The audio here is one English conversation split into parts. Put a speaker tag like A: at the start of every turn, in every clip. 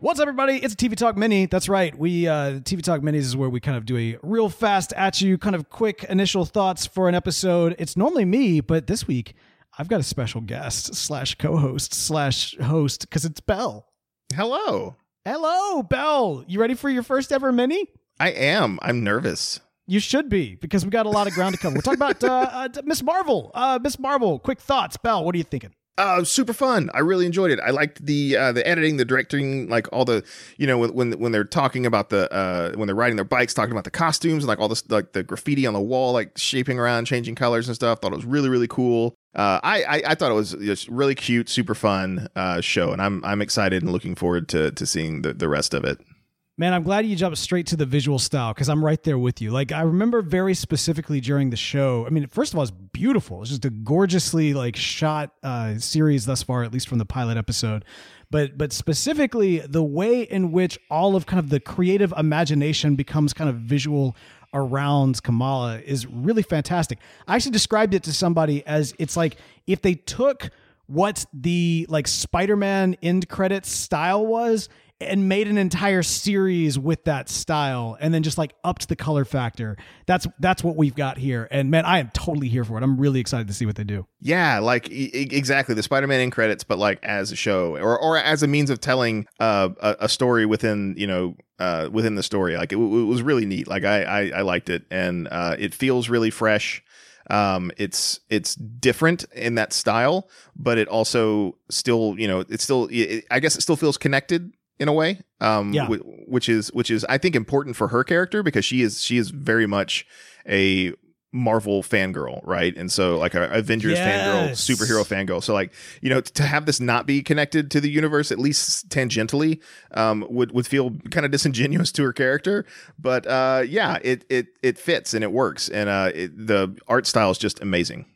A: What's up, everybody? It's a TV Talk Mini. That's right. We uh, TV Talk Minis is where we kind of do a real fast at you, kind of quick initial thoughts for an episode. It's normally me, but this week I've got a special guest slash co-host slash host because it's Bell.
B: Hello.
A: Hello, Bell. You ready for your first ever mini?
B: I am. I'm nervous.
A: You should be because we got a lot of ground to cover. We're talking about uh, uh, Miss Marvel. Uh, Miss Marvel. Quick thoughts, Bell. What are you thinking?
B: Uh, super fun. I really enjoyed it. I liked the uh, the editing, the directing, like all the you know when when, they're talking about the uh, when they're riding their bikes, talking about the costumes and like all this like the graffiti on the wall, like shaping around, changing colors and stuff. Thought it was really really cool. Uh, I, I, I thought it was just really cute, super fun uh, show, and I'm I'm excited and looking forward to to seeing the the rest of it.
A: Man, I'm glad you jumped straight to the visual style because I'm right there with you. Like I remember very specifically during the show. I mean, first of all, it's beautiful. It's just a gorgeously like shot uh, series thus far, at least from the pilot episode. But but specifically the way in which all of kind of the creative imagination becomes kind of visual around Kamala is really fantastic. I actually described it to somebody as it's like if they took what the like Spider-Man end credits style was and made an entire series with that style and then just like upped the color factor. That's that's what we've got here. And man, I am totally here for it. I'm really excited to see what they do.
B: Yeah, like e- exactly the Spider-Man in credits, but like as a show or or as a means of telling uh, a, a story within you know uh, within the story. Like it, it was really neat. Like I I, I liked it, and uh, it feels really fresh. Um, it's it's different in that style, but it also still you know it's still it, I guess it still feels connected in a way um
A: Yeah.
B: wh- which is which is i think important for her character because she is she is very much a marvel fangirl right? And so like a avengers fangirl
A: Yes.
B: superhero fangirl. So like you know to have this not be connected to the universe at least tangentially um would would feel kind of disingenuous to her character. But uh yeah it it it fits and it works. And uh it, the art style is just amazing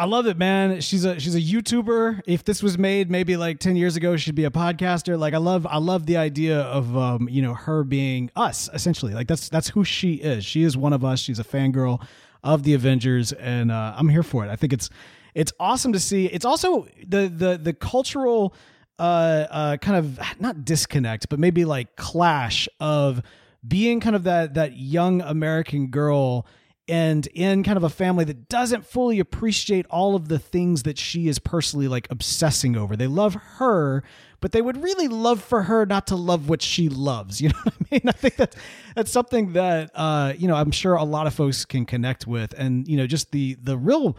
A: I love it, man. She's a she's a YouTuber. If this was made maybe like 10 years ago, she'd be a podcaster. Like I love I love the idea of um, you know, her being us essentially. Like that's that's who she is. She is one of us. She's a fangirl of the Avengers and uh, I'm here for it. I think it's it's awesome to see. It's also the the the cultural uh uh kind of not disconnect, but maybe like clash of being kind of that that young American girl and in kind of a family that doesn't fully appreciate all of the things that she is personally like obsessing over. They love her, but they would really love for her not to love what she loves. You know what I mean? I think that that's something that uh, you know, I'm sure a lot of folks can connect with and you know, just the the real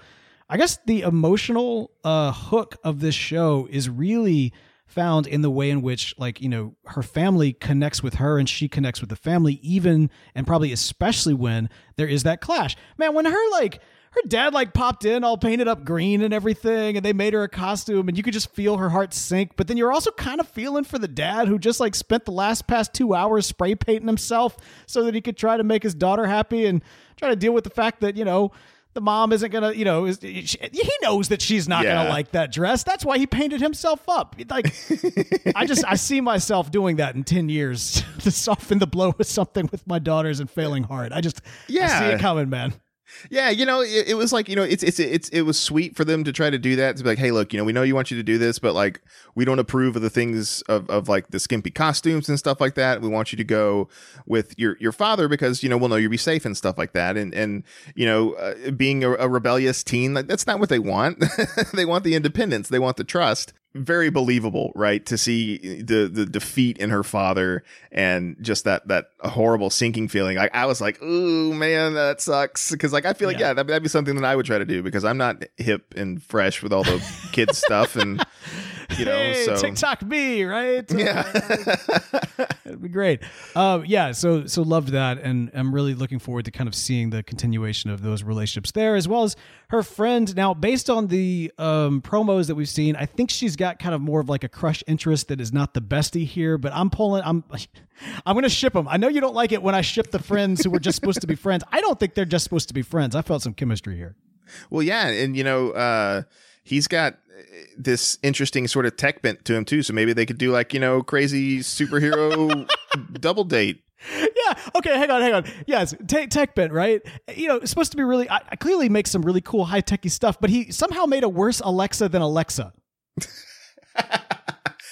A: I guess the emotional uh hook of this show is really found in the way in which like you know her family connects with her and she connects with the family even and probably especially when there is that clash. Man when her like her dad like popped in all painted up green and everything and they made her a costume and you could just feel her heart sink but then you're also kind of feeling for the dad who just like spent the last past two hours spray painting himself so that he could try to make his daughter happy and try to deal with the fact that you know the mom isn't gonna, you know, is, she, he knows that she's not
B: Yeah.
A: gonna like that dress. That's why he painted himself up. Like, I just I see myself doing that in ten years to soften the blow with something with my daughters and failing hard. I just I see it coming, man.
B: Yeah, you know, it, it was like you know, it's it's it's it was sweet for them to try to do that to be like, hey, look, you know, we know you want you to do this, but like, we don't approve of the things of, of like the skimpy costumes and stuff like that. We want you to go with your your father because you know we'll know you'll be safe and stuff like that. And and you know, uh, being a, a rebellious teen, like that's not what they want. they want the independence. They want the trust. Very believable, right? To see the the defeat in her father and just that that horrible sinking feeling. Like I was like, ooh man, that sucks. Because like I feel like
A: Yeah.
B: yeah, that, that'd be something that I would try to do because I'm not hip and fresh with all the kids stuff and you know.
A: hey,
B: so
A: TikTok me, right?
B: yeah,
A: It'd be great. Um, yeah, so so loved that, and I'm really looking forward to kind of seeing the continuation of those relationships there, as well as her friend. Now, based on the um, promos that we've seen, I think she's got kind of more of like a crush interest that is not the bestie here. But I'm pulling. I'm I'm gonna ship them. I know you don't like it when I ship the friends who were just supposed to be friends. I don't think they're just supposed to be friends. I felt some chemistry here.
B: well, yeah, and you know, uh, he's got this interesting sort of tech bent to him too. So maybe they could do like you know, crazy superhero double date.
A: yeah. Okay. Hang on. Hang on. Yes. Tech, tech bent, right? You know, it's supposed to be really. I, I clearly makes some really cool high techy stuff, but he somehow made a worse Alexa than Alexa.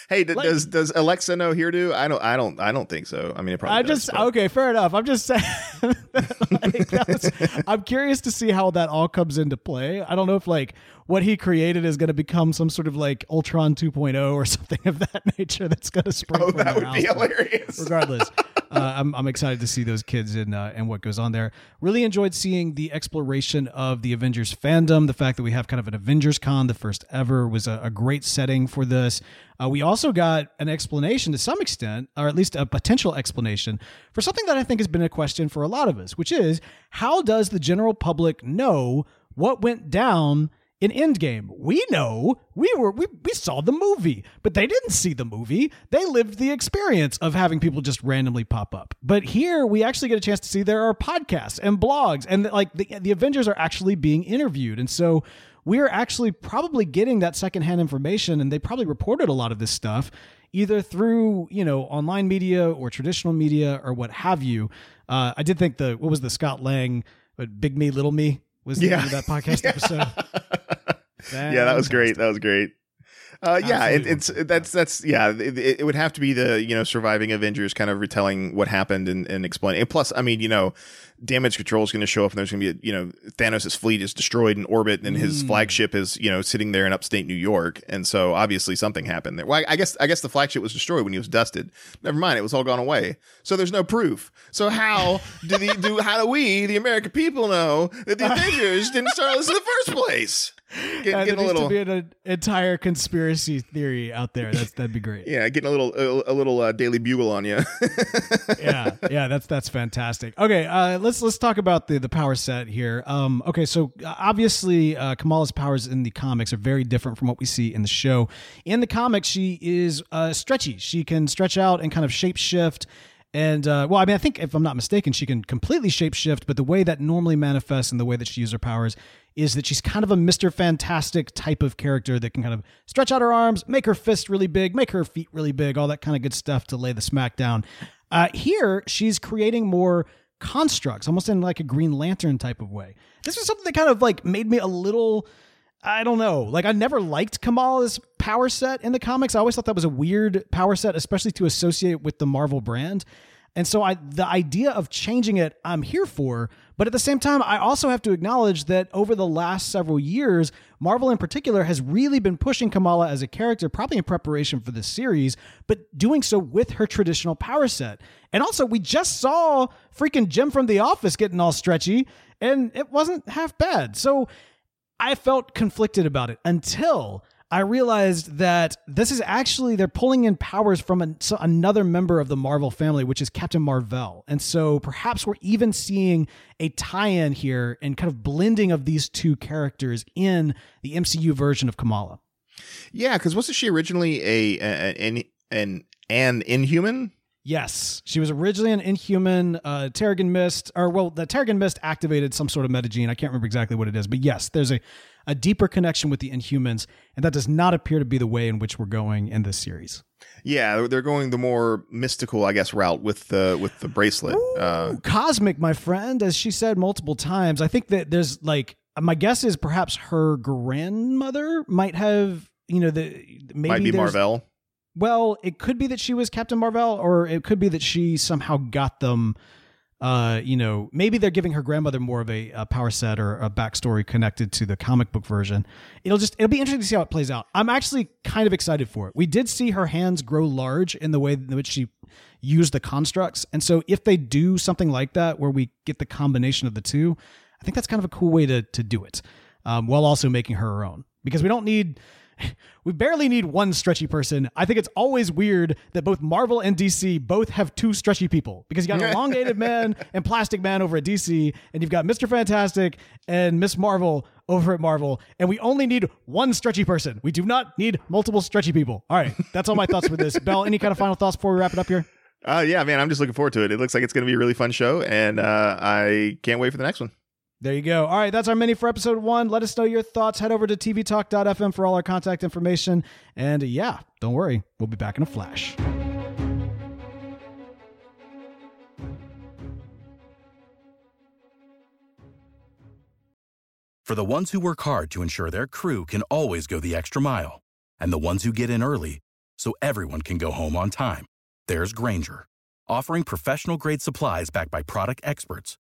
B: Hey, d-
A: Like-
B: does does Alexa know here do? I don't. I don't. I don't think so. I mean, it probably.
A: I
B: does,
A: just
B: but-
A: okay, fair enough. I'm just saying. like, was- I'm curious to see how that all comes into play. I don't know if like what he created is going to become some sort of like Ultron 2.0 or something of that nature that's going to spring
B: Oh,
A: from
B: that would be hilarious.
A: Regardless, I'm I'm excited to see those kids and uh, and what goes on there. Really enjoyed seeing the exploration of the Avengers fandom. The fact that we have kind of an Avengers Con, the first ever, was a, a great setting for this. Uh, we also got an explanation to some extent, or at least a potential explanation, for something that I think has been a question for a lot of us, which is how does the general public know what went down in Endgame? We know we were we, we saw the movie, but they didn't see the movie. They lived the experience of having people just randomly pop up. But here we actually get a chance to see there are podcasts and blogs, and like the the Avengers are actually being interviewed, and so we're actually probably getting that secondhand information, and they probably reported a lot of this stuff either through you know online media or traditional media or what have you. Uh, I did think the what was the Scott Lang, but Big Me Little Me was the
B: Yeah.
A: that podcast episode.
B: Yeah, that was great. That was great. Uh, yeah, it, it's that's that's yeah. It, it would have to be the you know surviving Avengers kind of retelling what happened and, and explaining. And plus, I mean, you know, damage control is going to show up, and there's going to be a, you know Thanos' fleet is destroyed in orbit, and his
A: Mm.
B: flagship is you know sitting there in upstate New York, and so obviously something happened there. Well, I, I guess I guess the flagship was destroyed when he was dusted. Never mind, it was all gone away. So there's no proof. So how do the do how do we the American people know that the Avengers didn't start this in the first place? Get,
A: Uh,
B: getting a
A: needs
B: little
A: to be an, entire conspiracy theory out there. That's that'd be great.
B: yeah, getting a little a, a little uh, Daily Bugle on you.
A: yeah, yeah, that's that's fantastic. Okay, uh, let's let's talk about the the power set here. Um, okay, so uh, obviously uh, Kamala's powers in the comics are very different from what we see in the show. In the comics, she is uh, stretchy. She can stretch out and kind of shape shift. And uh, well, I mean, I think if I'm not mistaken, she can completely shapeshift. But the way that normally manifests and the way that she uses her powers is that she's kind of a Mister Fantastic type of character that can kind of stretch out her arms, make her fist really big, make her feet really big, all that kind of good stuff to lay the smack down. Uh, here, she's creating more constructs, almost in like a Green Lantern type of way. This was something that kind of like made me a little. I don't know. Like I never liked Kamala's power set in the comics. I always thought that was a weird power set, especially to associate with the Marvel brand. And so I the idea of changing it, I'm here for, but at the same time, I also have to acknowledge that over the last several years, Marvel in particular has really been pushing Kamala as a character, probably in preparation for this series, but doing so with her traditional power set. And also, we just saw freaking Jim from The Office getting all stretchy, and it wasn't half bad. So I felt conflicted about it until I realized that this is actually they're pulling in powers from an, so another member of the Marvel family, which is Captain Marvel, and so perhaps we're even seeing a tie-in here and kind of blending of these two characters in the MCU version of Kamala.
B: yeah, because wasn't she originally a, a an an an Inhuman?
A: Yes, she was originally an Inhuman. Uh, Terrigen Mist, or well, the Terrigen Mist activated some sort of metagene. I can't remember exactly what it is, but yes, there's a, a deeper connection with the Inhumans, and that does not appear to be the way in which we're going in this series.
B: Yeah, they're going the more mystical, I guess, route with the with the bracelet.
A: Ooh, uh, cosmic, my friend, as she said multiple times. I think that there's like my guess is perhaps her grandmother might have, you know, the maybe
B: might be Mar-Vell.
A: Well, it could be that she was Captain Mar-Vell, or it could be that she somehow got them. Uh, you know, maybe they're giving her grandmother more of a, a, power set or a backstory connected to the comic book version. It'll just it'll be interesting to see how it plays out. I'm actually kind of excited for it. We did see her hands grow large in the way in which she used the constructs, and so if they do something like that, where we get the combination of the two, I think that's kind of a cool way to to do it, um, while also making her her own. Because we don't need we barely need one stretchy person. I think it's always weird that both Marvel and DC both have two stretchy people because you got elongated man and plastic man over at DC, and you've got Mr. Fantastic and Miss Marvel over at Marvel, and we only need one stretchy person. We do not need multiple stretchy people. All right, that's all my thoughts for this. Bell, any kind of final thoughts before we wrap it up here?
B: Uh, yeah, man, I'm just looking forward to it. It looks like it's going to be a really fun show, and uh, I can't wait for the next one.
A: There you go. All right, that's our mini for episode one. Let us know your thoughts. Head over to tvtalk.fm for all our contact information. And yeah, don't worry, we'll be back in a flash.
C: For the ones who work hard to ensure their crew can always go the extra mile, and the ones who get in early so everyone can go home on time, there's Grainger, offering professional grade supplies backed by product experts